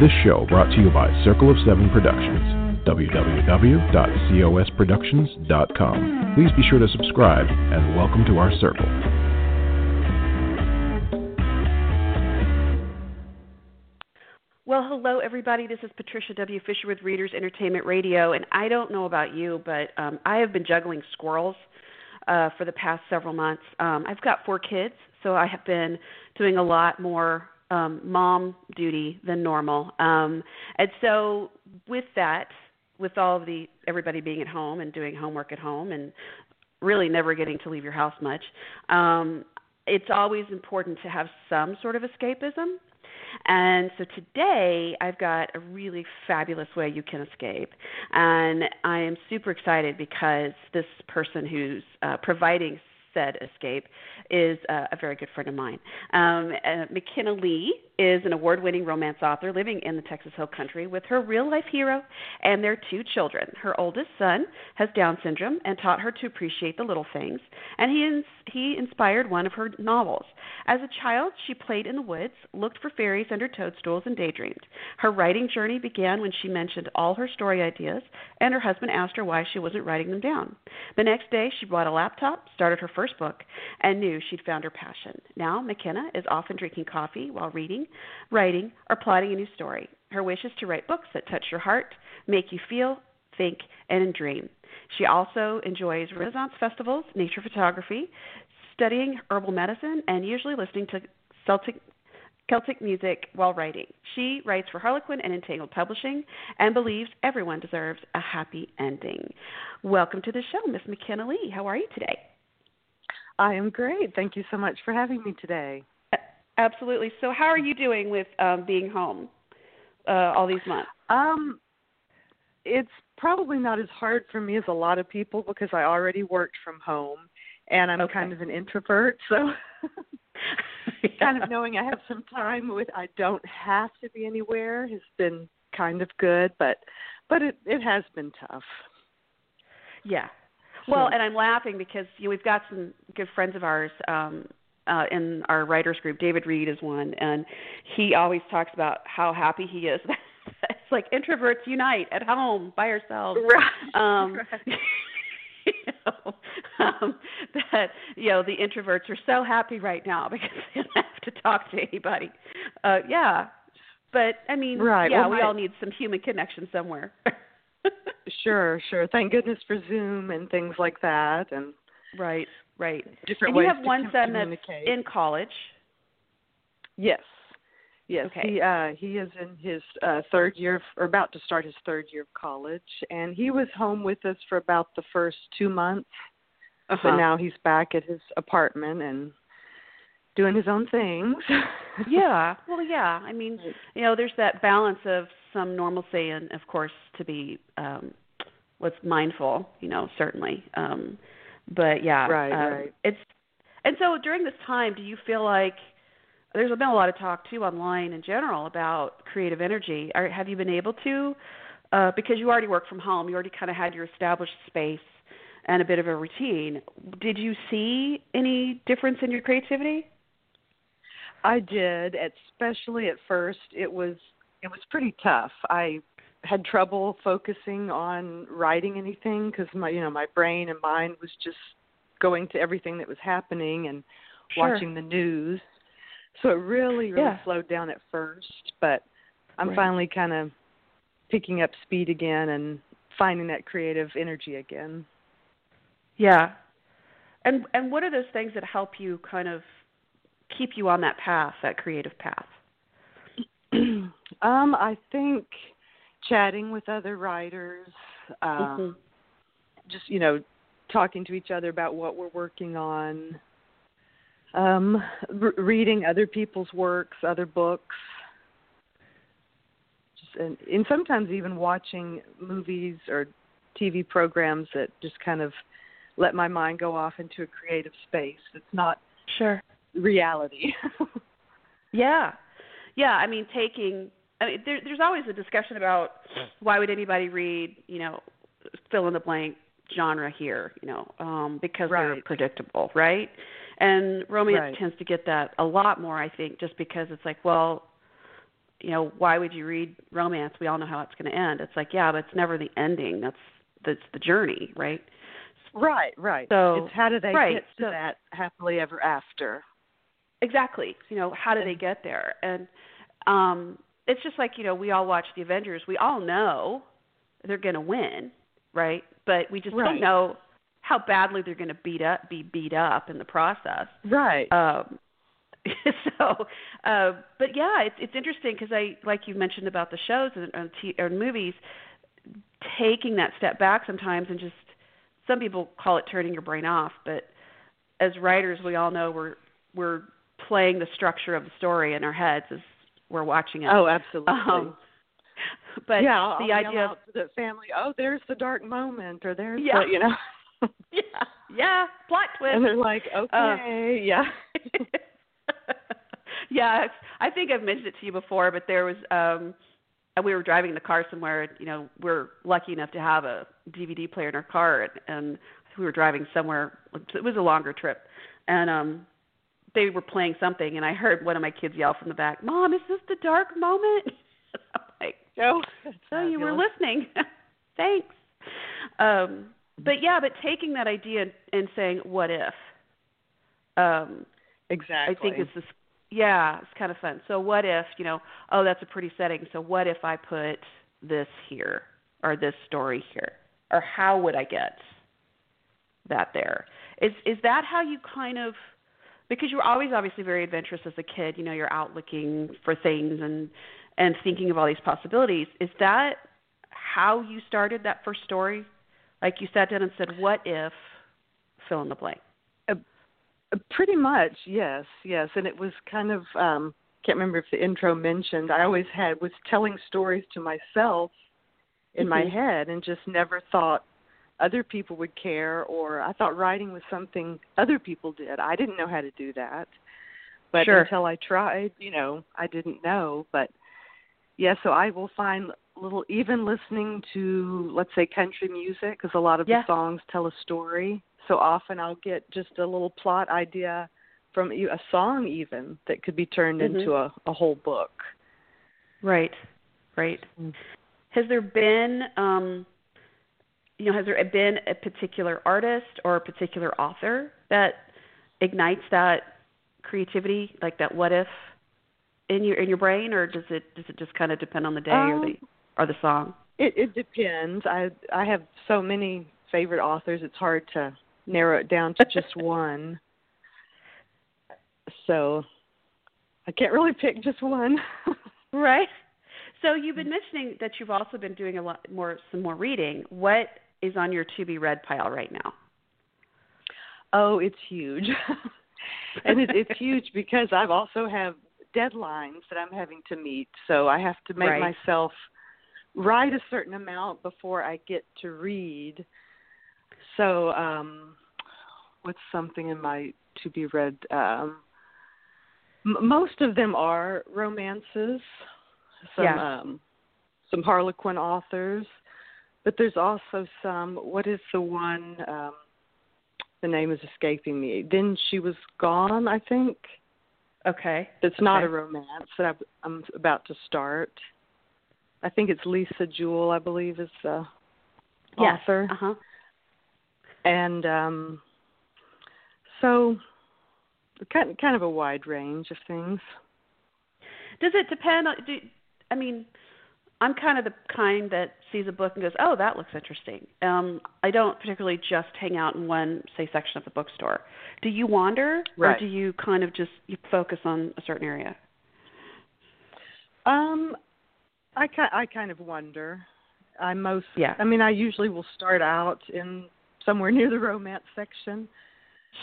This show brought to you by Circle of Seven Productions, www.cosproductions.com. Please be sure to subscribe and welcome to our circle. Well, hello, everybody. This is Patricia W. Fisher with Readers Entertainment Radio, and I don't know about you, but um, I have been juggling squirrels uh, for the past several months. Um, I've got four kids, so I have been doing a lot more um, mom duty than normal. Um, and so, with that, with all of the everybody being at home and doing homework at home, and really never getting to leave your house much, um, it's always important to have some sort of escapism. And so today I've got a really fabulous way you can escape. And I am super excited because this person who's uh, providing said escape is uh, a very good friend of mine. Um, uh, Makenna Lee is an award winning romance author living in the Texas Hill Country with her real life hero and their two children. Her oldest son has Down syndrome and taught her to appreciate the little things, and he, ins- he inspired one of her novels. As a child, she played in the woods, looked for fairies under toadstools, and daydreamed. Her writing journey began when she mentioned all her story ideas, and her husband asked her why she wasn't writing them down. The next day, she bought a laptop, started her first book, and knew she'd found her passion. Now, Makenna is often drinking coffee while reading writing, or plotting a new story. Her wish is to write books that touch your heart, make you feel, think, and dream. She also enjoys Renaissance festivals, nature photography, studying herbal medicine, and usually listening to Celtic Celtic music while writing. She writes for Harlequin and Entangled Publishing and believes everyone deserves a happy ending. Welcome to the show, Miss Makenna Lee. How are you today? I am great. Thank you so much for having me today. Absolutely. So, how are you doing with um, being home uh, all these months? Um, it's probably not as hard for me as a lot of people because I already worked from home, and I'm okay. kind of an introvert. So, yeah. kind of knowing I have some time with I don't have to be anywhere has been kind of good, but but it it has been tough. Yeah. Well, and I'm laughing because you know, we've got some good friends of ours um, uh, in our writers group. David Reed is one, and he always talks about how happy he is. it's like introverts unite at home by ourselves. Right. Um, right. you know, um, that you know the introverts are so happy right now because they don't have to talk to anybody. Uh, yeah, but I mean, Right. yeah, Well, we all need some human connection somewhere. Sure, sure. Thank goodness for Zoom and things like that, and right, right. different and you have one son that's in college. Yes. Yes. Okay. He uh he is in his uh third year of, or about to start his third year of college and he was home with us for about the first 2 months. Uh-huh. But now he's back at his apartment and doing his own things. yeah. Well, yeah. I mean, you know, there's that balance of some normalcy and, of course, to be um what's mindful. You know, certainly. Um But yeah, Right, um, right. It's and so during this time, do you feel like there's been a lot of talk too online in general about creative energy? Are, have you been able to? Uh, because you already work from home, you already kind of had your established space and a bit of a routine. Did you see any difference in your creativity? I did, especially at first. It was it was pretty tough. I had trouble focusing on writing anything because my you know my brain and mind was just going to everything that was happening and Sure. watching the news. So it really really Yeah. slowed down at first, but I'm Right. finally kind of picking up speed again and finding that creative energy again. Yeah. And and what are those things that help you kind of keep you on that path, that creative path? um, I think chatting with other writers, um, Mhm. just you know, talking to each other about what we're working on, um, re- reading other people's works, other books, just and, and sometimes even watching movies or TV programs that just kind of let my mind go off into a creative space. It's not Sure. reality. Yeah. Yeah, I mean taking I mean there there's always a discussion about why would anybody read, you know, fill in the blank genre here, you know, um because they're predictable, right? And romance Right. tends to get that a lot more I think just because it's like, well, you know, why would you read romance? We all know how it's going to end. It's like, yeah, but it's never the ending. That's that's the journey, right? Right, right. So it's how do they right, get to so, that happily ever after? Exactly. You know, how do they get there? And um it's just like, you know, we all watch the Avengers. We all know they're going to win, right? But we just right. don't know how badly they're going to beat up be beat up in the process. Right. Um so uh but yeah, it's it's interesting cuz I like you mentioned about the shows and, and, t- movies taking that step back sometimes and just some people call it turning your brain off, but as writers, we all know we're we're playing the structure of the story in our heads as we're watching it. Oh, absolutely. Um, but yeah, the I'll idea of the family, oh, there's the dark moment, or there's yeah. the, you know. yeah, yeah, plot twist. And they're like, okay, uh, yeah. yeah, I think I've mentioned it to you before, but there was um and we were driving the car somewhere. You know, we're lucky enough to have a DVD player in our car, and, and we were driving somewhere. It was a longer trip, and um, they were playing something, and I heard one of my kids yell from the back, "Mom, is this the dark moment?" I'm like, "Oh, so you were listening. Thanks." Um, but yeah, but taking that idea and, and saying, "What if?" Um, exactly. I think it's this yeah, it's kind of fun. So what if, you know, oh, that's a pretty setting. So what if I put this here or this story here? Or how would I get that there? Is is that how you kind of because you were always obviously very adventurous as a kid, you know, you're out looking for things and and thinking of all these possibilities. Is that how you started that first story? Like you sat down and said, "What if fill in the blank?" Pretty much, yes, yes. And it was kind of um can't remember if the intro mentioned I always had was telling stories to myself in mm-hmm. my head and just never thought other people would care or I thought writing was something other people did. I didn't know how to do that. But sure. until I tried, you know, I didn't know, but yeah, so I will find little even listening to let's say country music because a lot of yeah. the songs tell a story so often I'll get just a little plot idea from a song even that could be turned mm-hmm. into a, a whole book. Right, right. Mm-hmm. Has there been, um, you know, has there been a particular artist or a particular author that ignites that creativity, like that what if in your in your brain, or does it does it just kind of depend on the day um, or the or the song? It, it depends. I I have so many favorite authors. It's hard to narrow it down to just one. So I can't really pick just one. right. So you've been mentioning that you've also been doing a lot more some more reading. What is on your to be read pile right now? Oh, it's huge. and it, it's huge because I've also have deadlines that I'm having to meet. So I have to make right. myself write a certain amount before I get to read so um what's something in my to be read um m- most of them are romances some yeah. um some harlequin authors but there's also some what is the one um the name is escaping me. Then she was gone i think. Okay it's not a romance that i'm about to start. I think it's lisa jewell i believe is the yes. author. uh-huh. And um so kind kind of a wide range of things. Does it depend on do i mean i'm kind of the kind that sees a book and goes oh that looks interesting um i don't particularly just hang out in one say section of the bookstore do you wander right. or do you kind of just you focus on a certain area um i kind i kind of wonder i most yeah i mean i usually will start out in somewhere near the romance section.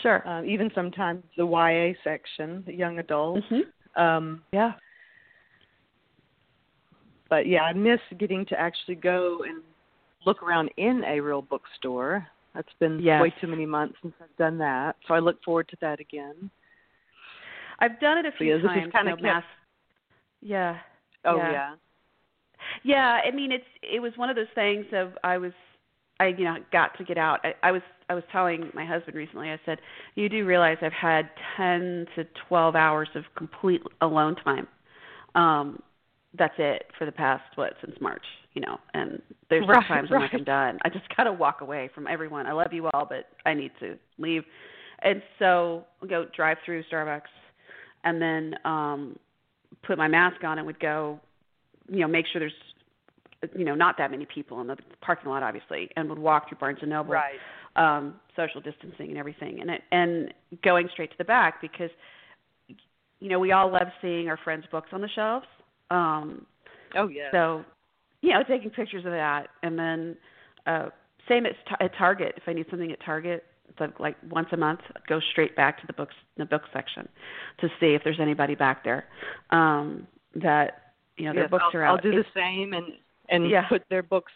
Sure. Um, even sometimes the YA section, the young adult. Mm-hmm. Um, yeah. But yeah, I miss getting to actually go and look around in a real bookstore. That's been yes. way too many months since I've done that. So I look forward to that again. I've done it a few yeah, times. kind you of know, mass... Yeah. Oh yeah. yeah. Yeah, I mean it's it was one of those things of I was I you know got to get out. I, I was I was telling my husband recently. I said, "You do realize I've had ten to twelve hours of complete alone time, um, that's it for the past what since March, you know. And there's right, times right. I'm like I'm done. I just gotta walk away from everyone. I love you all, but I need to leave. And so we go drive through Starbucks, and then um put my mask on and would go, you know, make sure there's, you know, not that many people in the parking lot, obviously, and would walk through Barnes and Noble, Right. um, social distancing and everything, and it, and going straight to the back because, you know, we all love seeing our friends' books on the shelves. Um, Oh yeah. so, you know, taking pictures of that, and then uh, same at, at Target. If I need something at Target, it's like, like once a month, I'd go straight back to the books, the book section, to see if there's anybody back there um, that you know their Yes, books I'll, are out. I'll do the same and and Yeah. put their books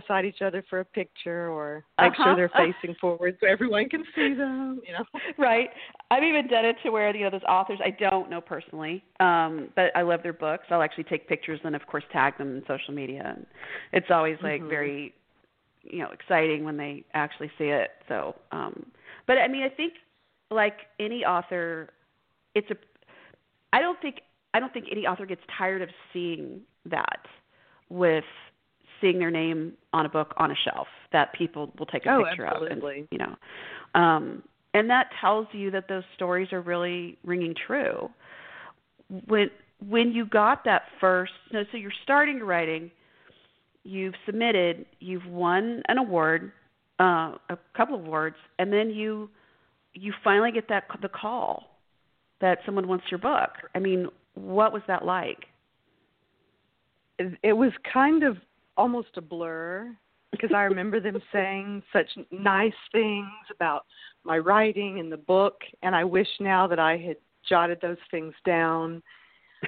beside each other for a picture or make Uh-huh. sure they're facing forward so everyone can see them, you know. right. I've even done it to where you know those authors I don't know personally, um, but I love their books. I'll actually take pictures and of course tag them in social media, and it's always like Mhm. very, you know, exciting when they actually see it. So, um, but I mean, I think like any author, it's a. I don't think I don't think any author gets tired of seeing that with seeing their name on a book on a shelf that people will take a Oh, picture of absolutely. and you know um and that tells you that those stories are really ringing true. When when you got that first no so you're starting writing you've submitted you've won an award uh a couple of awards and then you you finally get that the call that someone wants your book. I mean what was that like? It was kind of almost a blur because I remember them saying such nice things about my writing and the book and I wish now that I had jotted those things down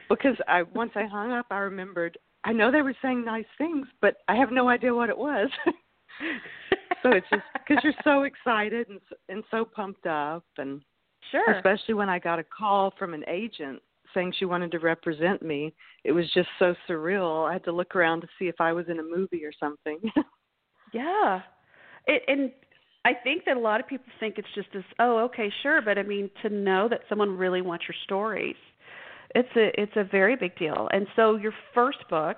because I once I hung up I remembered I know they were saying nice things but I have no idea what it was. so it's just because you're so excited and and so pumped up and sure especially when I got a call from an agent saying she wanted to represent me. It was just so surreal. I had to look around to see if I was in a movie or something. Yeah. It and I think that a lot of people think it's just this oh, okay, sure, but I mean to know that someone really wants your stories. It's a it's a very big deal. And so your first book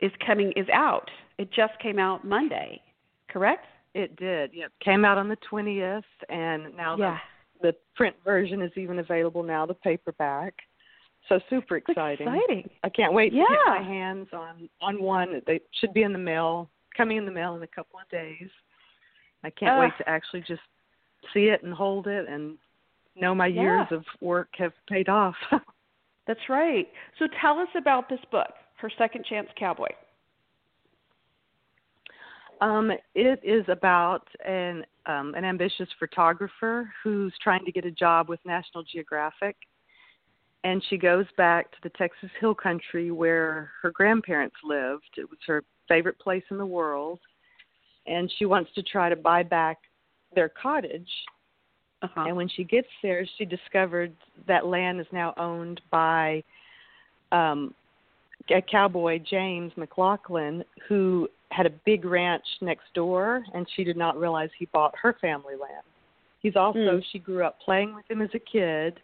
is coming is out. It just came out Monday, correct? it did. Yep. Came out on the 20th and now yeah. the, the print version is even available now, the paperback. So super It's exciting. exciting. I can't wait to get my hands on on one. They should be in the mail, coming in the mail in a couple of days. I can't wait to actually just see it and hold it and know my years of work have paid off. That's right. So tell us about this book, Her Second Chance Cowboy. Um, it is about an um, an ambitious photographer who's trying to get a job with National Geographic, and she goes back to the Texas Hill Country where her grandparents lived. It was her favorite place in the world, and she wants to try to buy back their cottage. Uh-huh. And when she gets there, she discovered that land is now owned by um, a cowboy, James McLaughlin, who had a big ranch next door, and she did not realize he bought her family land. He's also, Mm. she grew up playing with him as a kid,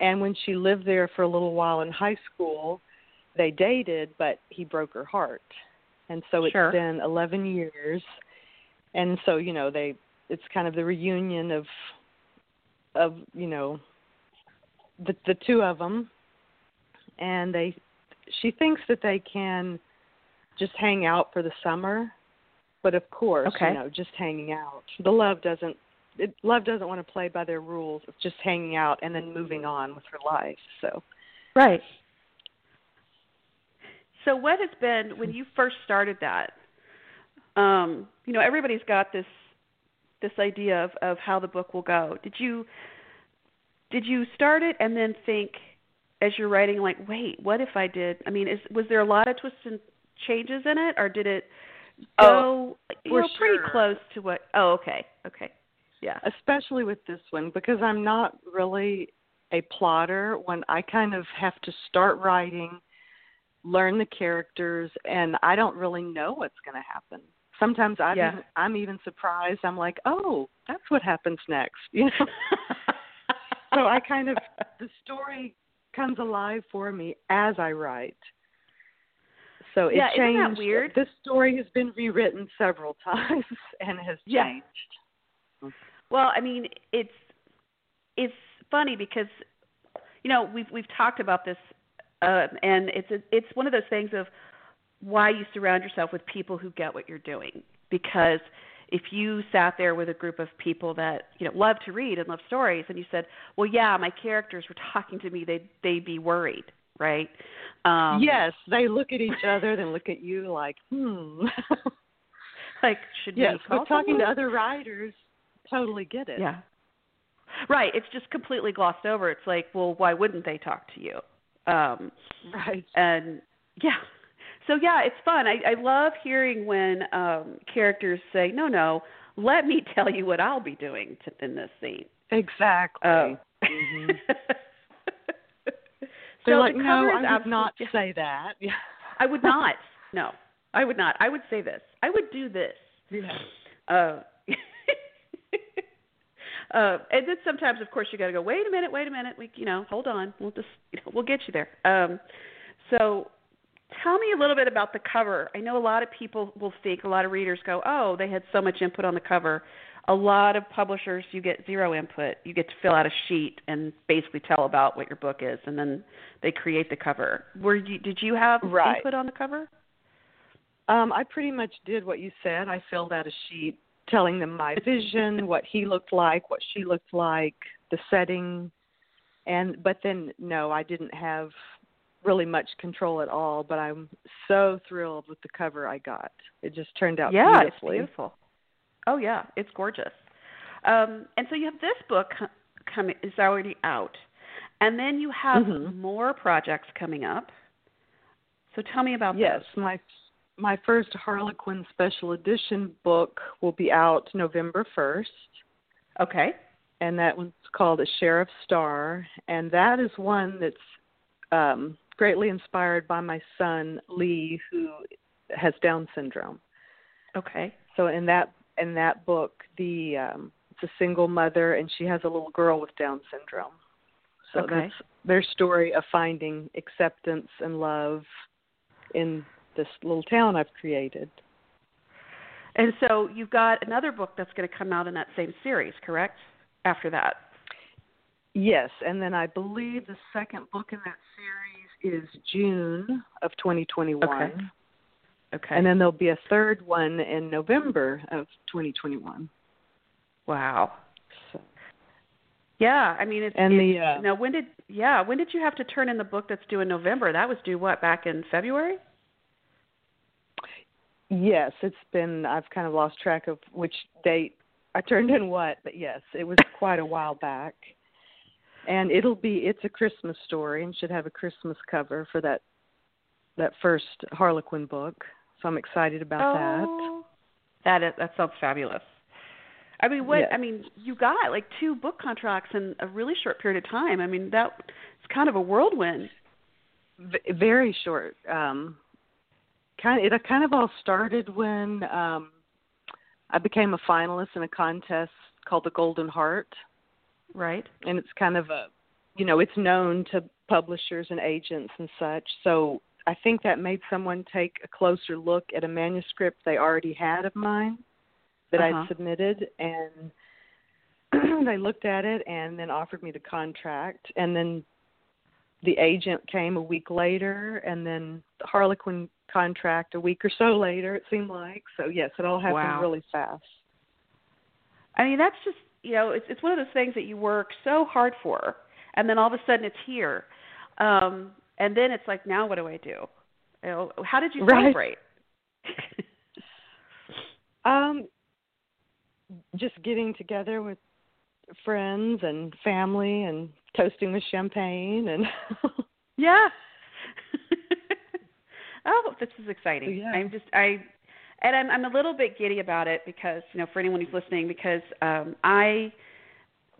and when she lived there for a little while in high school, they dated, but he broke her heart. And so it's Sure. been 11 years. And so, you know, they it's kind of the reunion of of, you know, the the two of them and they she thinks that they can just hang out for the summer but of course Okay. you know just hanging out the love doesn't it, love doesn't want to play by their rules of just hanging out and then moving on with her life so Right. So what has been when you first started that? Um, you know, everybody's got this this idea of of how the book will go. Did you did you start it and then think as you're writing like, wait, what if I did? I mean, is was there a lot of twists and changes in it or did it go you for know pretty sure. close to what Oh, okay. Okay. Yeah. especially with this one because I'm not really a plotter when I kind of have to start writing, learn the characters and I don't really know what's going to happen. Sometimes I Yeah. even, I'm even surprised. I'm like, "Oh, that's what happens next." You know. so I kind of the story comes alive for me as I write. So it yeah, changed. Isn't that weird? This story has been rewritten several times and has Yeah. changed. Well, I mean, it's it's funny because you know we've we've talked about this, uh, and it's a, it's one of those things of why you surround yourself with people who get what you're doing. Because if you sat there with a group of people that you know love to read and love stories, and you said, "Well, yeah, my characters were talking to me," they'd they'd be worried, right? Um, yes, they look at each other, then look at you like, hmm. Like, should yes, we call but talking to other writers, totally get it. Yeah. Right. It's just completely glossed over. It's like, well, why wouldn't they talk to you? Um, Right. and yeah. So yeah, it's fun. I, I love hearing when um, characters say, "No, no, let me tell you what I'll be doing to, in this scene." Exactly. Mhm. so They're like, the no, I would not yeah. say that. Yeah. I would not. No, I would not. I would say this. I would do this. Yeah. Uh, uh, and then sometimes, of course, you got to go. Wait a minute. Wait a minute. We, you know, hold on. We'll just, you know, we'll get you there. Um, so, tell me a little bit about the cover. I know a lot of people will think, a lot of readers go, "Oh, they had so much input on the cover." A lot of publishers, you get zero input. You get to fill out a sheet and basically tell about what your book is, and then they create the cover. Were you? Did you have Right. input on the cover? Um, I pretty much did what you said. I filled out a sheet telling them my vision, what he looked like, what she looked like, the setting, and but then no, I didn't have really much control at all. But I'm so thrilled with the cover I got. It just turned out yeah, beautifully. it's beautiful. Oh yeah, it's gorgeous. Um, and so you have this book co- coming is already out, and then you have Mhm. more projects coming up. So tell me about Yes, those. my my first Harlequin special edition book will be out November first. Okay. and that one's called A Sheriff's Star, and that is one that's um, greatly inspired by my son Lee, who has Down syndrome. Okay. So in that in that book, the um, it's a single mother, and she has a little girl with Down syndrome. So Okay. that's their story of finding acceptance and love in this little town I've created. And so you've got another book that's going to come out in that same series, correct? After that. Yes, and then I believe the second book in that series is June of 2021. Okay. Okay. And then there'll be a third one in November of 2021. wow. So, Yeah, I mean it's and the uh, now when did yeah when did you have to turn in the book that's due in November? That was due what back in February? Yes, it's been I've kind of lost track of which date I turned in what, but yes, it was quite a while back. And it'll be it's a Christmas story and should have a Christmas cover for that that first Harlequin book. So I'm excited about that. oh, that is that sounds fabulous. I mean, what Yes. I mean, you got like two book contracts in a really short period of time. I mean, that it's kind of a whirlwind. V- very short. Um, kind of, it kind of all started when um, I became a finalist in a contest called the Golden Heart, Right. and it's kind of a, you know, it's known to publishers and agents and such. So I think that made someone take a closer look at a manuscript they already had of mine that Uh-huh. I'd submitted, and they looked at it and then offered me the contract, and then the agent came a week later, and then the Harlequin contract a week or so later. It seemed like so. Yes, it all happened Wow. really fast. I mean, that's just you know, it's it's one of those things that you work so hard for, and then all of a sudden it's here, um, and then it's like, now what do I do? You know, how did you Right. celebrate? Um, just getting together with friends and family and toasting with champagne and Yeah. oh, this is exciting. Yeah. I'm just I and I'm I'm a little bit giddy about it because, you know, for anyone who's listening because um I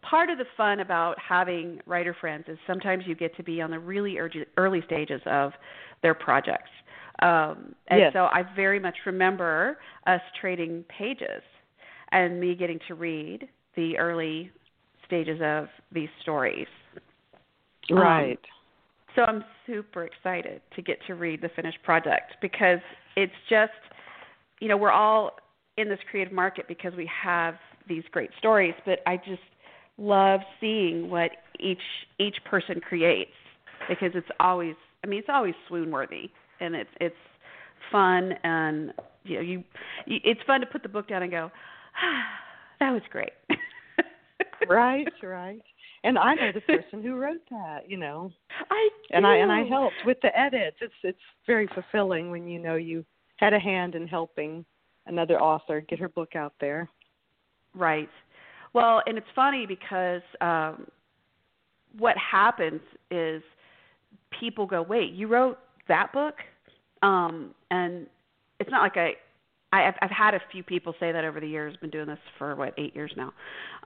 part of the fun about having writer friends is sometimes you get to be on the really early, early stages of their projects. Um and Yes. so I very much remember us trading pages and me getting to read the early stages of these stories. Um, right. So I'm super excited to get to read the finished project because it's just, you know, we're all in this creative market because we have these great stories, but I just love seeing what each each person creates because it's always I mean it's always swoon worthy and it's it's fun and you know you, you it's fun to put the book down and go ah, that was great right right and I know the person who wrote that you know I do. and. I and I helped with the edits it's it's very fulfilling when you know you had a hand in helping another author get her book out there right well and it's funny because um what happens is people go wait you wrote that book um, and it's not like I, I I've, I've had a few people say that over the years. Been doing this for what eight years now,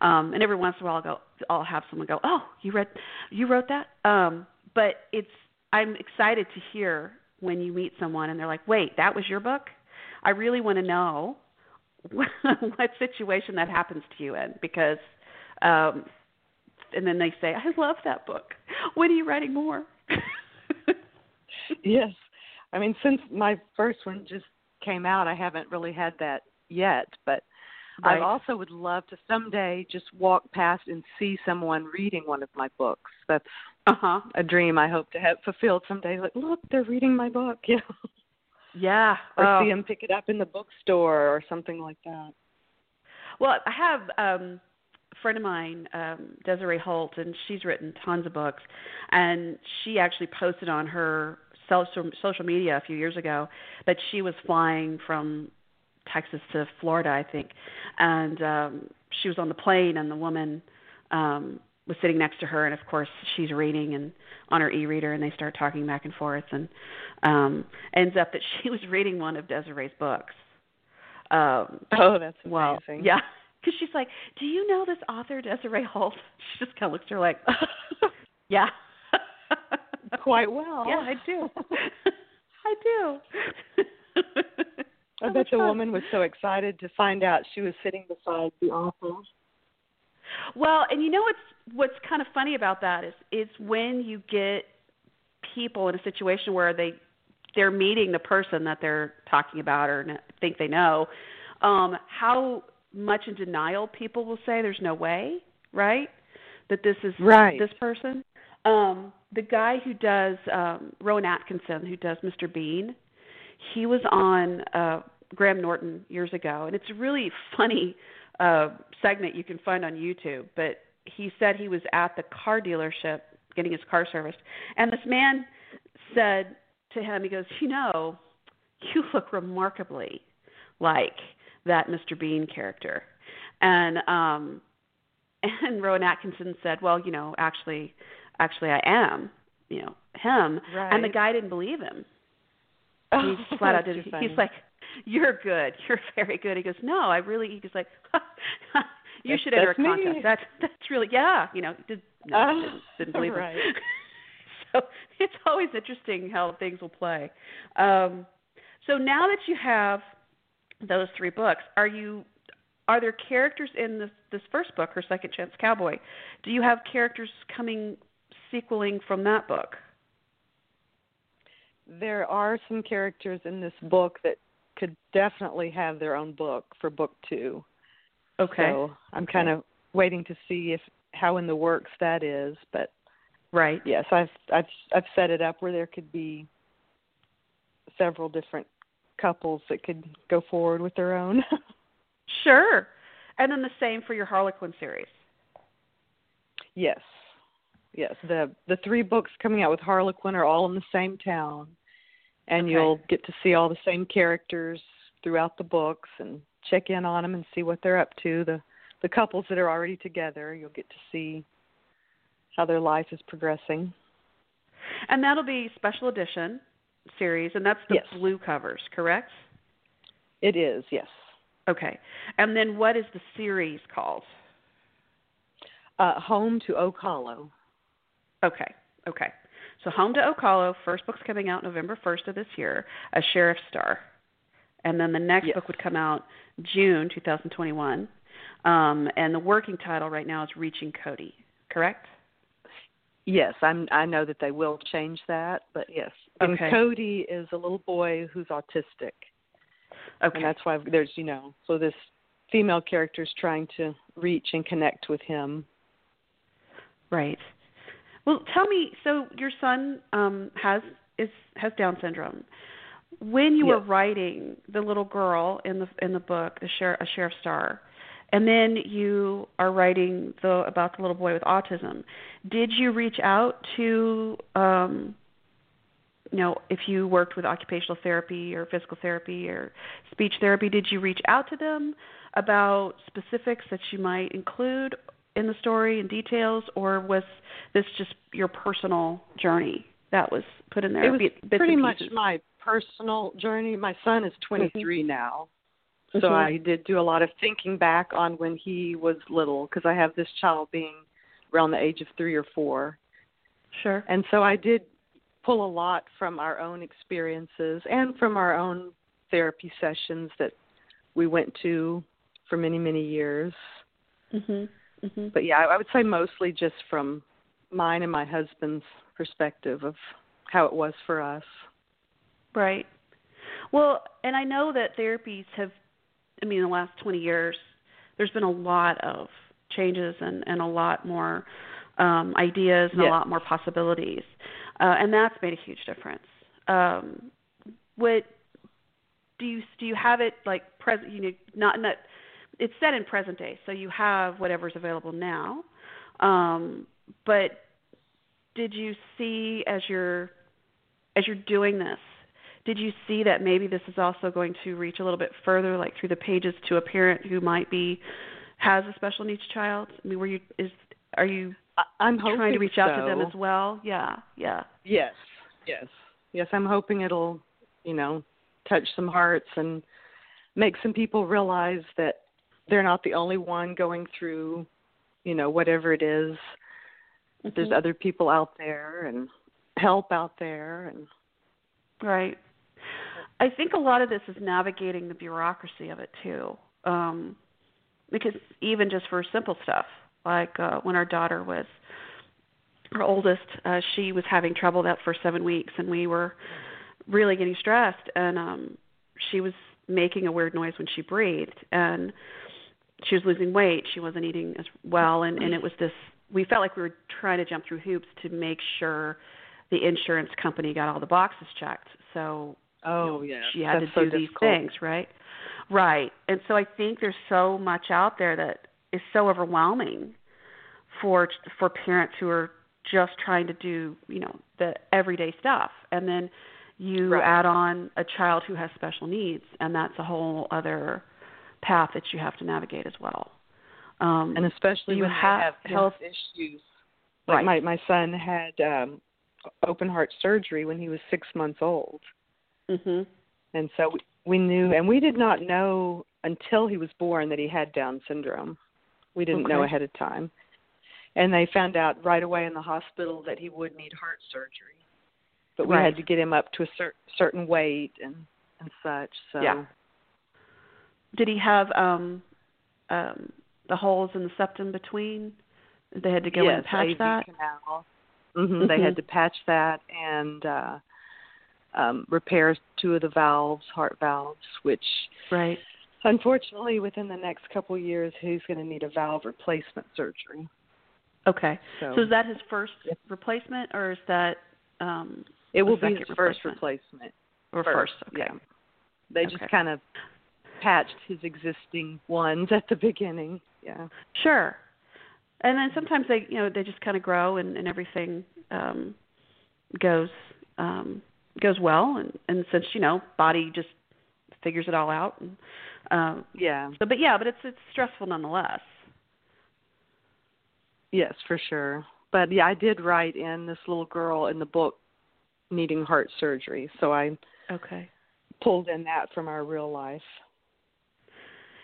um, and every once in a while I'll go, I'll have someone go, oh, you read, you wrote that. Um, but it's I'm excited to hear when you meet someone and they're like, wait, that was your book. I really want to know what, what situation that happens to you in because um and then they say, I love that book. When are you writing more? yes. I mean, since my first one just came out, I haven't really had that yet, but right. I also would love to someday just walk past and see someone reading one of my books. That's uh-huh. a dream I hope to have fulfilled someday. Like, look, they're reading my book, you know. Yeah. or oh. see them pick it up in the bookstore or something like that. Well, I have um a friend of mine, um, Desiree Holt, and she's written tons of books, and she actually posted on her social social media a few years ago that she was flying from Texas to Florida, I think, and um, she was on the plane, and the woman um, was sitting next to her, and of course she's reading and on her e-reader, and they start talking back and forth, and um, ends up that she was reading one of Desiree's books. Um, oh, that's amazing. Well, yeah, because she's like, "Do you know this author, Desiree Holt?" She just kind of looks at her like, "Yeah." Quite well. Yeah, I do. I do. I bet the woman was so excited to find out she was sitting beside the author. Well, and you know what's what's kind of funny about that is is when you get people in a situation where they they're meeting the person that they're talking about or think they know, um, how much in denial people will say there's no way, right? That this is right. this person. Um, the guy who does um, Rowan Atkinson, who does Mr. Bean, he was on uh, Graham Norton years ago, and it's a really funny uh, segment you can find on YouTube. But he said he was at the car dealership getting his car serviced, and this man said to him, he goes, "You know, you look remarkably like that Mr. Bean character," and um, and Rowan Atkinson said, "Well, you know, actually." Actually I am, you know, him. Right. And the guy didn't believe him. Oh, he just flat out did. He's He's like, "You're good. You're very good." He goes, "No, I really." He goes like, "You that's, should enter a contest." Me. That's that's really yeah. You know, did, no, uh, didn't, didn't believe right. him. so it's always interesting how things will play. Um, so now that you have those three books, are you are there characters in this this first book, her Second Chance Cowboy? Do you have characters coming sequeling from that book? There are some characters in this book that could definitely have their own book for book two. Okay. So I'm kind of waiting to see if how in the works that is, but right. yes, I've I've I've set it up where there could be several different couples that could go forward with their own. sure. And then the same for your Harlequin series. Yes. Yes, the the three books coming out with Harlequin are all in the same town, and Okay. you'll get to see all the same characters throughout the books and check in on them and see what they're up to. The the couples that are already together, you'll get to see how their life is progressing. And that'll be special edition series, and that's the Yes. blue covers, correct? It is, yes. Okay. And then what is the series called? Uh, Home to Oak Hollow. Okay. Okay. So Home to Oak first book's coming out November 1st of this year, A Sheriff's Star. And then the next Yes. book would come out June 2021. Um, and the working title right now is Reaching Cody, correct? Yes, I'm. I know that they will change that, but yes. And Okay. Cody is a little boy who's autistic, Okay. and that's why there's you know so this female character is trying to reach and connect with him. Right. Well, tell me. So your son um, has is has Down syndrome. When you were writing the little girl in the in the book, the sheriff, a sheriff star, and then you are writing the about the little boy with autism. Did you reach out to, um, you know, if you worked with occupational therapy or physical therapy or speech therapy? Did you reach out to them about specifics that you might include in the story and details, or was this just your personal journey that was put in there? it was bits pretty much my personal journey. My son is 23 now, so Mhm. I did do a lot of thinking back on when he was little because I have this child being around the age of three or four. Sure. And so I did pull a lot from our own experiences and from our own therapy sessions that we went to for many, many years. Mhm. Mhm. But yeah, I I would say mostly just from mine and my husband's perspective of how it was for us. Right. Well, and I know that therapies have, I mean, in the last 20 years, there's been a lot of changes and, and a lot more um, ideas and a lot more possibilities. Uh, and that's made a huge difference. Um, what do you do you have it like present you know not in not it's set in present day so you have whatever's available now. Um but did you see as you're as you're doing this did you see that maybe this is also going to reach a little bit further like through the pages to a parent who might be has a special needs child? I mean were you is are you I'm hoping trying to reach out to them as well? Yeah yeah. Yes, yes, yes. I'm hoping it'll, you know, touch some hearts and make some people realize that they're not the only one going through, you know, whatever it is. There's Mhm. other people out there and help out there, and Right. I think a lot of this is navigating the bureaucracy of it too. Um because even just for simple stuff, like uh when our daughter was our oldest, uh she was having trouble that for 7 weeks and we were really getting stressed and um she was making a weird noise when she breathed and she was losing weight, she wasn't eating as well and and it was this we felt like we were trying to jump through hoops to make sure the insurance company got all the boxes checked. So oh yeah, she had that's to do so these things, right? Right. And so I think there's so much out there that is so overwhelming for for parents who are just trying to do, you know, the everyday stuff. And then you Right. add on a child who has special needs and that's a whole other path that you have to navigate as well. Um and especially you when have- have yeah. health issues. Like Right. my my son had um open heart surgery when he was six months old. mhm. and so we, we knew and we did not know until he was born that he had down syndrome we didn't know ahead of time and they found out right away in the hospital that he would need heart surgery but we Right. had to get him up to a cer- certain weight and and such so Yeah. Did he have um um the holes in the septum between? They had to go in yes, and patch AV that. canal hmm they Mhm. had to patch that and uh um repair two of the valves heart valves which Right. unfortunately within the next couple of years he's going to need a valve replacement surgery Okay. so, So is that his first Yep. replacement, or is that um it will be his first replacement? replacement or first? Okay. yeah they just kind of patched his existing ones at the beginning. Yeah. Sure. And then sometimes they, you know, they just kind of grow and, and everything um goes um goes well. And and since, you know, body just figures it all out and um yeah. so but yeah, but it's it's stressful nonetheless. yes for sure. But yeah i did write in this little girl in the book needing heart surgery. So i Okay. pulled in that from our real life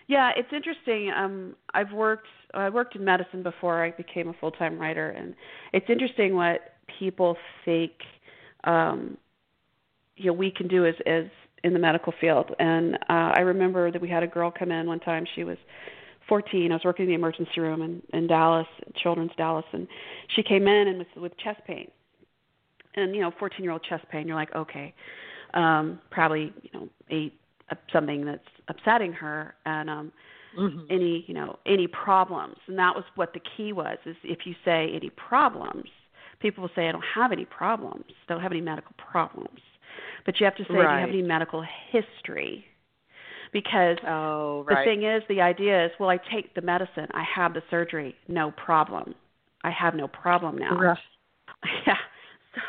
Yeah, it's interesting. Um, I've worked I worked in medicine before I became a full time writer, and it's interesting what people think um, you know we can do as as in the medical field. And uh, I remember that we had a girl come in one time. She was 14. I was working in the emergency room in, in Dallas, Children's Dallas, and she came in and with with chest pain. And you know, 14 year old chest pain. You're like, okay, um, probably you know, ate something that's upsetting her, and um, mm-hmm. any you know any problems. And that was what the key was. Is if you say any problems, people will say I don't have any problems, don't have any medical problems. But you have to say, right. do you have any medical history? because oh, right. the thing is the idea is well i take the medicine i have the surgery no problem i have no problem now yeah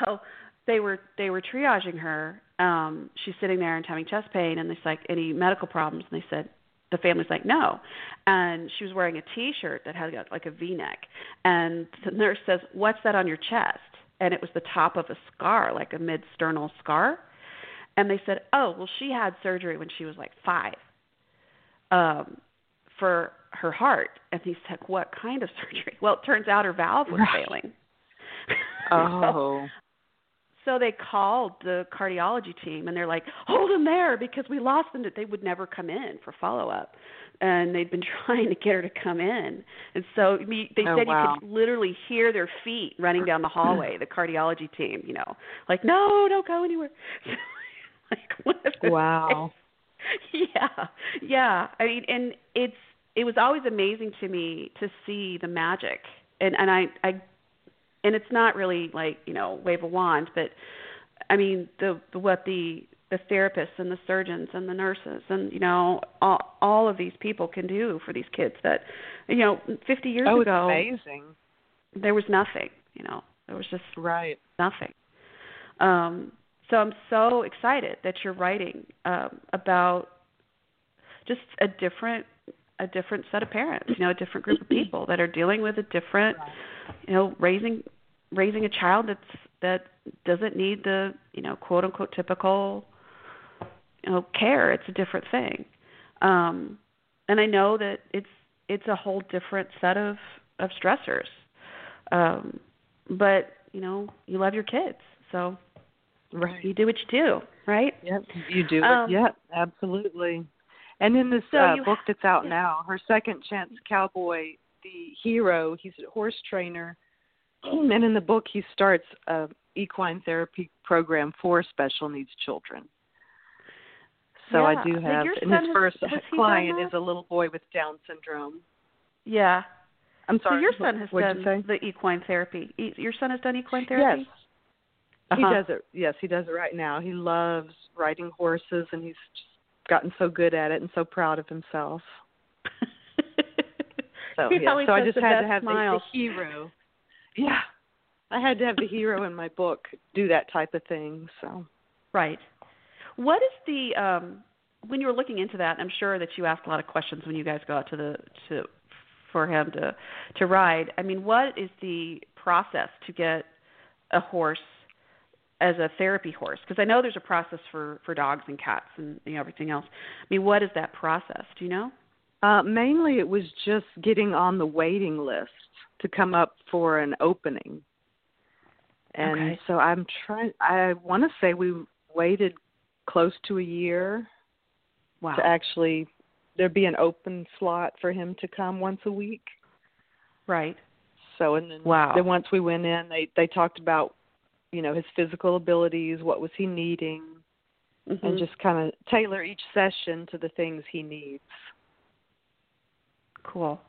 so they were they were triaging her um she's sitting there and having chest pain and it's like any medical problems and they said the family's like no and she was wearing a t-shirt that had like a v-neck and the nurse says what's that on your chest and it was the top of a scar like a mid-sternal scar and they said, "Oh, well, she had surgery when she was like five um, for her heart." And he said, "What kind of surgery?" Well, it turns out her valve was right. failing. Oh. So, they called the cardiology team, and they're like, "Hold him there because we lost them. That they would never come in for follow up." And they'd been trying to get her to come in, and so they oh, said wow. you could literally hear their feet running down the hallway. The cardiology team, you know, like, "No, don't go anywhere." like wow yeah yeah i mean and it's it was always amazing to me to see the magic and and i i and it's not really like you know wave a wand but i mean the, the what the the therapists and the surgeons and the nurses and you know all all of these people can do for these kids that you know 50 years oh, ago it's amazing. there was nothing you know there was just right. nothing. Um so I'm so excited that you're writing um, about just a different a different set of parents, you know, a different group of people that are dealing with a different, you know, raising raising a child that's that doesn't need the, you know, quote unquote typical you know, care. It's a different thing. Um and I know that it's it's a whole different set of of stressors. Um but, you know, you love your kids. So Right. You do what you do, right? Yep. You do um, it. Yep. Absolutely. And in this so uh, book that's out yeah. now, her second chance cowboy, the hero, he's a horse trainer, and in the book he starts a equine therapy program for special needs children. So yeah. I do have, and his has, first client is a little boy with Down syndrome. Yeah. I'm sorry. So your son has What'd done the equine therapy. Your son has done equine therapy. Yes. Uh-huh. He does it. Yes, he does it right now. He loves riding horses, and he's just gotten so good at it and so proud of himself. so yeah, so I just had to have the, the hero. Yeah, I had to have the hero in my book do that type of thing. So right. What is the um when you were looking into that? I'm sure that you asked a lot of questions when you guys go out to the to for him to to ride. I mean, what is the process to get a horse as a therapy horse? Because I know there's a process for for dogs and cats and you know, everything else. I mean, what is that process? Do you know? Uh, mainly, it was just getting on the waiting list to come up for an opening. And okay. so I'm trying. I want to say we waited close to a year wow. to actually there be an open slot for him to come once a week. Right. So and then, wow. then once we went in, they they talked about you know his physical abilities, what was he needing, mm-hmm. and just kind of tailor each session to the things he needs. Cool.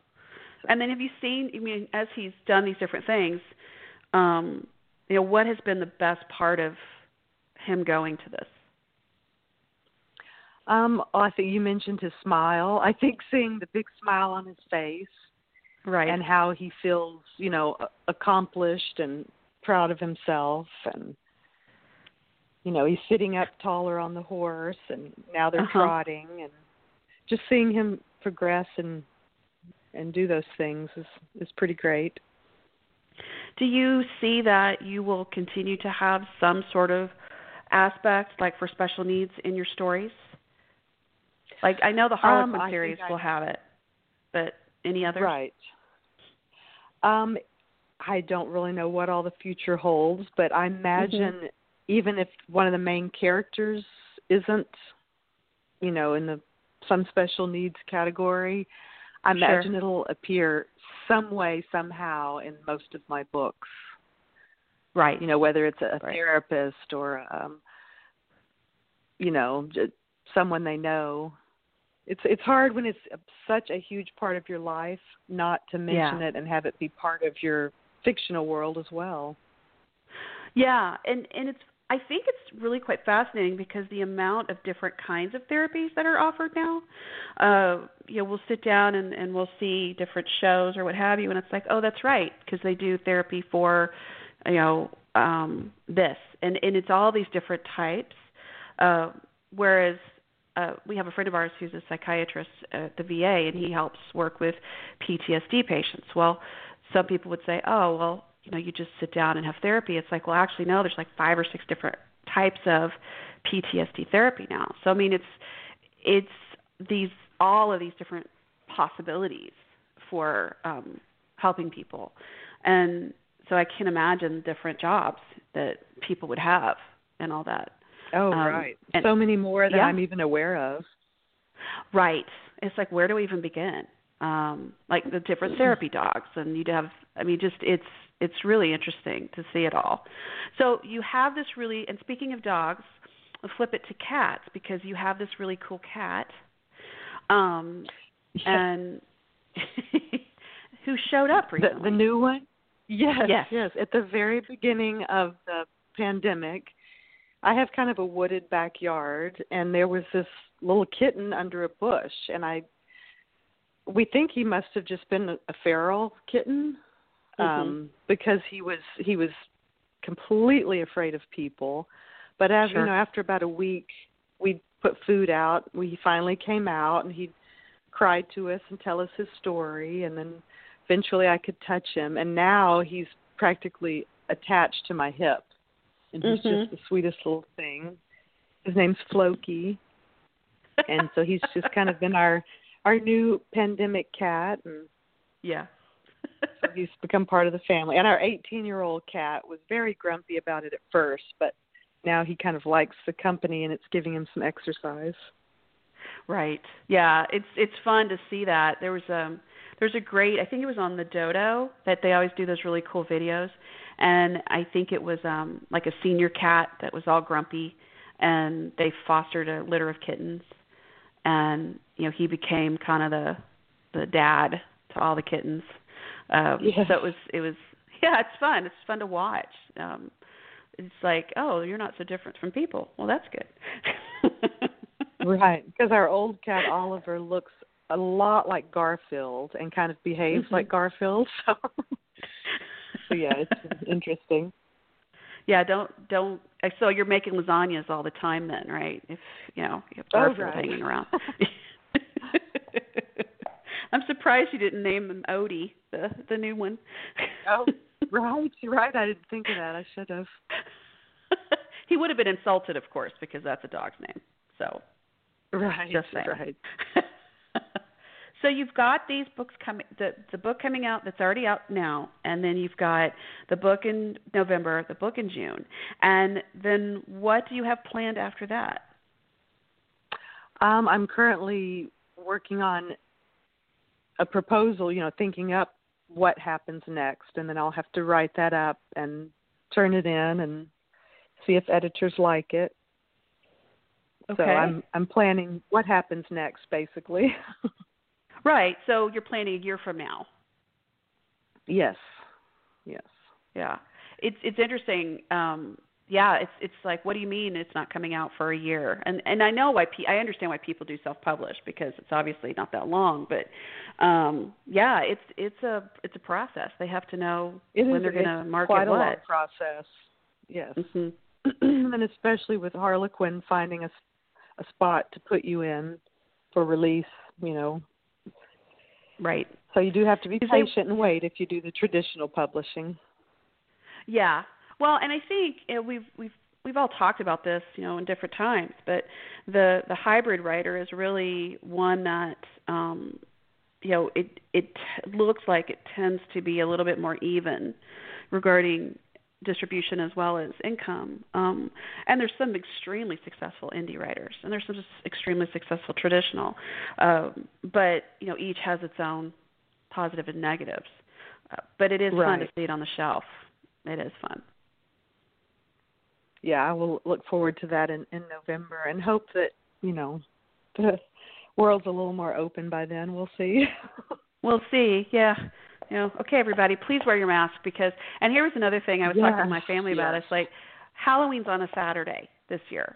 And then have you seen? I mean, as he's done these different things, um, you know, what has been the best part of him going to this? Um, I think you mentioned his smile. I think seeing the big smile on his face, right, and how he feels, you know, accomplished and proud of himself, and you know, he's sitting up taller on the horse, and now they're uh-huh. trotting, and just seeing him progress and and do those things is is pretty great. Do you see that you will continue to have some sort of aspect like for special needs in your stories? Like I know the Harlequin um, series will I, have it, but any other? Right. Um, I don't really know what all the future holds, but I imagine mm-hmm. even if one of the main characters isn't, you know, in the some special needs category, I imagine sure. it'll appear some way somehow in most of my books. Right. You know, whether it's a right. therapist or um you know, someone they know. It's it's hard when it's such a huge part of your life not to mention yeah. it and have it be part of your fictional world as well. Yeah, and and it's I think it's really quite fascinating because the amount of different kinds of therapies that are offered now. Uh, you know, we'll sit down and, and we'll see different shows or what have you, and it's like, oh, that's right, because they do therapy for, you know, um, this, and and it's all these different types. Uh, whereas uh, we have a friend of ours who's a psychiatrist at the VA, and he helps work with PTSD patients. Well, some people would say, oh, well, you know, you just sit down and have therapy. It's like, well, actually, no, there's like five or six different types of PTSD therapy now. So I mean, it's it's these all of these different possibilities for um, helping people, and so I can imagine different jobs that people would have and all that. Oh, um, right. And, so many more than yeah. I'm even aware of. Right. It's like where do we even begin? Um, like the different therapy dogs, and you'd have. I mean, just it's it's really interesting to see it all. So you have this really, and speaking of dogs, I'll flip it to cats because you have this really cool cat, um, and who showed up recently. The, the new one. Yes, yes, yes. At the very beginning of the pandemic, I have kind of a wooded backyard, and there was this little kitten under a bush, and I. We think he must have just been a, a feral kitten, mm-hmm. um, because he was he was completely afraid of people. But as sure. you know, after about a week, we put food out. We finally came out, and he cried to us and tell us his story, and then eventually I could touch him. And now he's practically attached to my hip and he's mm-hmm. just the sweetest little thing. His name's Floki, and so he's just kind of been our our new pandemic cat, and yeah, he's become part of the family. And our 18 year old cat was very grumpy about it at first, but now he kind of likes the company, and it's giving him some exercise. Right. Yeah, it's it's fun to see that. There was um there's a great I think it was on the Dodo that they always do those really cool videos and I think it was um like a senior cat that was all grumpy and they fostered a litter of kittens and you know he became kind of the the dad to all the kittens um so it was it was yeah it's fun it's fun to watch um it's like oh you're not so different from people well that's good right because our old cat oliver looks a lot like garfield and kind of behaves mm-hmm. like garfield so so yeah, it's interesting. Yeah, don't don't. So you're making lasagnas all the time then, right? If you know you have oh, Garfield right. hanging around. I'm surprised you didn't name him Odie, the the new one. oh, right, you're right. I didn't think of that. I should have. he would have been insulted, of course, because that's a dog's name. So. Right. Just saying. Right. So you've got these books coming, the the book coming out that's already out now, and then you've got the book in November, the book in June, and then what do you have planned after that? Um, I'm currently working on a proposal, you know, thinking up what happens next, and then I'll have to write that up and turn it in and see if editors like it. Okay. So I'm I'm planning what happens next, basically. Right. So you're planning a year from now. Yes. Yes. Yeah. It's it's interesting. Um yeah, it's it's like what do you mean it's not coming out for a year? And and I know why pe- I understand why people do self-publish because it's obviously not that long, but um yeah, it's it's a it's a process. They have to know it when is, they're going to market quite a what. long process. Yes. Mm-hmm. and especially with Harlequin finding a a spot to put you in for release, you know, Right. So you do have to be patient and wait if you do the traditional publishing. Yeah. Well, and I think you know, we've we've we've all talked about this, you know, in different times, but the the hybrid writer is really one that um you know, it it looks like it tends to be a little bit more even regarding distribution as well as income. Um, and there's some extremely successful indie writers, and there's some just extremely successful traditional. Um, but you know, each has its own positive and negatives. Uh, but it is right. fun to see it on the shelf. It is fun. Yeah, I will look forward to that in, in November and hope that you know the world's a little more open by then. We'll see. we'll see. Yeah you know, okay, everybody, please wear your mask because. And here was another thing I was yes, talking to my family about. Yes. It's like Halloween's on a Saturday this year,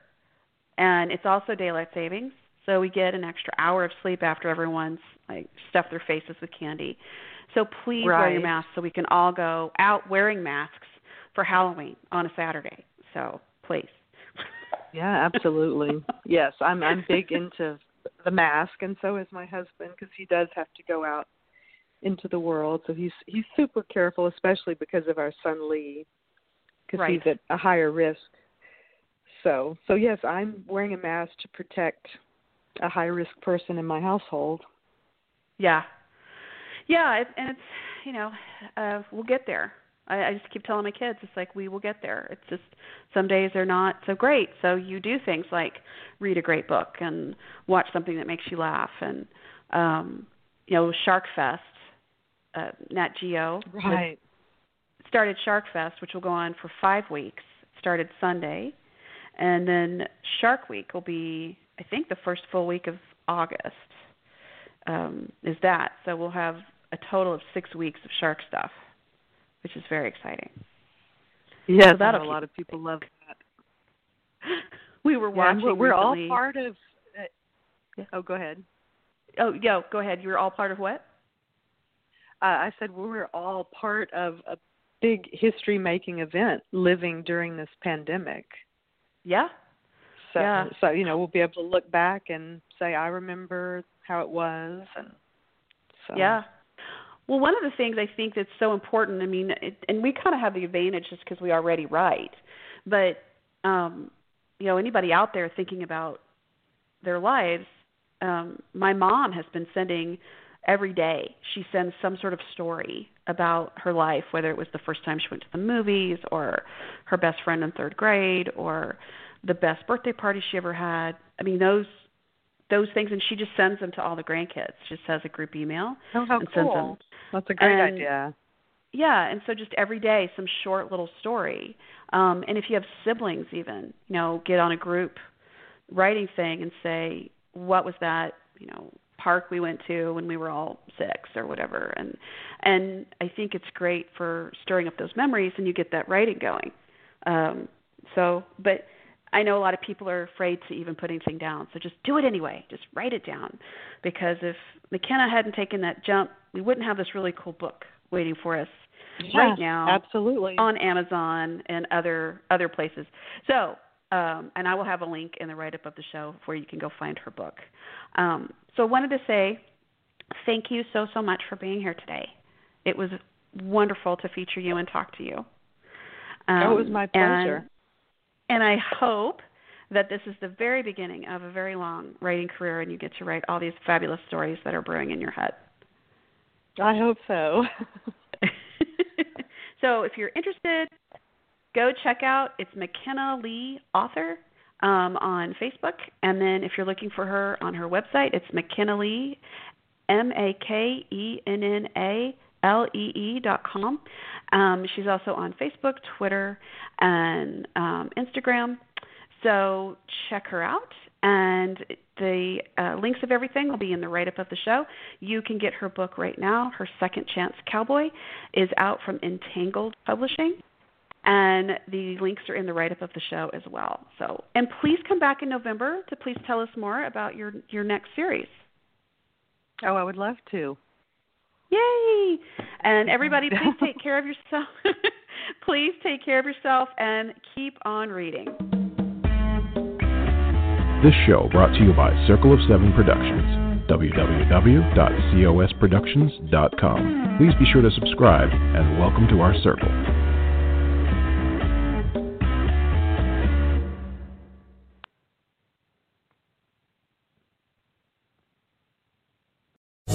and it's also daylight savings, so we get an extra hour of sleep after everyone's like stuffed their faces with candy. So please right. wear your mask so we can all go out wearing masks for Halloween on a Saturday. So please. Yeah, absolutely. yes, I'm I'm big into the mask, and so is my husband because he does have to go out into the world. So he's he's super careful, especially because of our son Lee, because right. he's at a higher risk. So so yes, I'm wearing a mask to protect a high risk person in my household. Yeah, yeah, it, and it's you know uh, we'll get there. I, I just keep telling my kids it's like we will get there. It's just some days they're not so great, so you do things like read a great book and watch something that makes you laugh and um you know Shark Fest uh, Nat Geo. Right. Started Shark Fest, which will go on for five weeks. Started Sunday, and then Shark Week will be, I think, the first full week of August. Um, is that so? We'll have a total of six weeks of shark stuff, which is very exciting. Yes, so that'll a lot of people love that. we were watching. Yeah, we're, we're all part of. Uh, yeah. Oh, go ahead. Oh, yeah. Go ahead. You were all part of what? uh, I said we were all part of a big history making event living during this pandemic. Yeah. So yeah. so you know, we'll be able to look back and say I remember how it was and so Yeah. Well, one of the things I think that's so important, I mean, it, and we kind of have the advantage just because we already write, but um, you know, anybody out there thinking about their lives, um, my mom has been sending every day she sends some sort of story about her life whether it was the first time she went to the movies or her best friend in third grade or the best birthday party she ever had. I mean those those things and she just sends them to all the grandkids. She just has a group email oh, how and cool. sends them. that's a great and, idea. Yeah and so just every day some short little story. Um and if you have siblings even you know get on a group writing thing and say what was that you know park we went to when we were all six or whatever? And and I think it's great for stirring up those memories and you get that writing going. Um so but I know a lot of people are afraid to even put anything down. So just do it anyway. Just write it down. Because if Makenna hadn't taken that jump, we wouldn't have this really cool book waiting for us yeah, right now absolutely on Amazon and other other places. So um, and I will have a link in the write up of the show where you can go find her book. Um, so I wanted to say thank you so, so much for being here today. It was wonderful to feature you and talk to you. Um, it was my pleasure. And, I hope that this is the very beginning of a very long writing career and you get to write all these fabulous stories that are brewing in your head. I hope so. so if you're interested, go check out it's Makenna Lee Author um, on Facebook, and then if you're looking for her on her website, it's Makenna Lee, M A K E N N A L E E dot com. Um, she's also on Facebook, Twitter, and um, Instagram. So check her out. And the uh, links of everything will be in the write up of the show. You can get her book right now. Her Second Chance Cowboy is out from Entangled Publishing and the links are in the write up of the show as well. So, and please come back in November to please tell us more about your your next series. Oh, I would love to. Yay! And everybody, please take care of yourself. please take care of yourself and keep on reading. This show brought to you by Circle of Seven Productions. www.cosproductions.com. Please be sure to subscribe and welcome to our circle.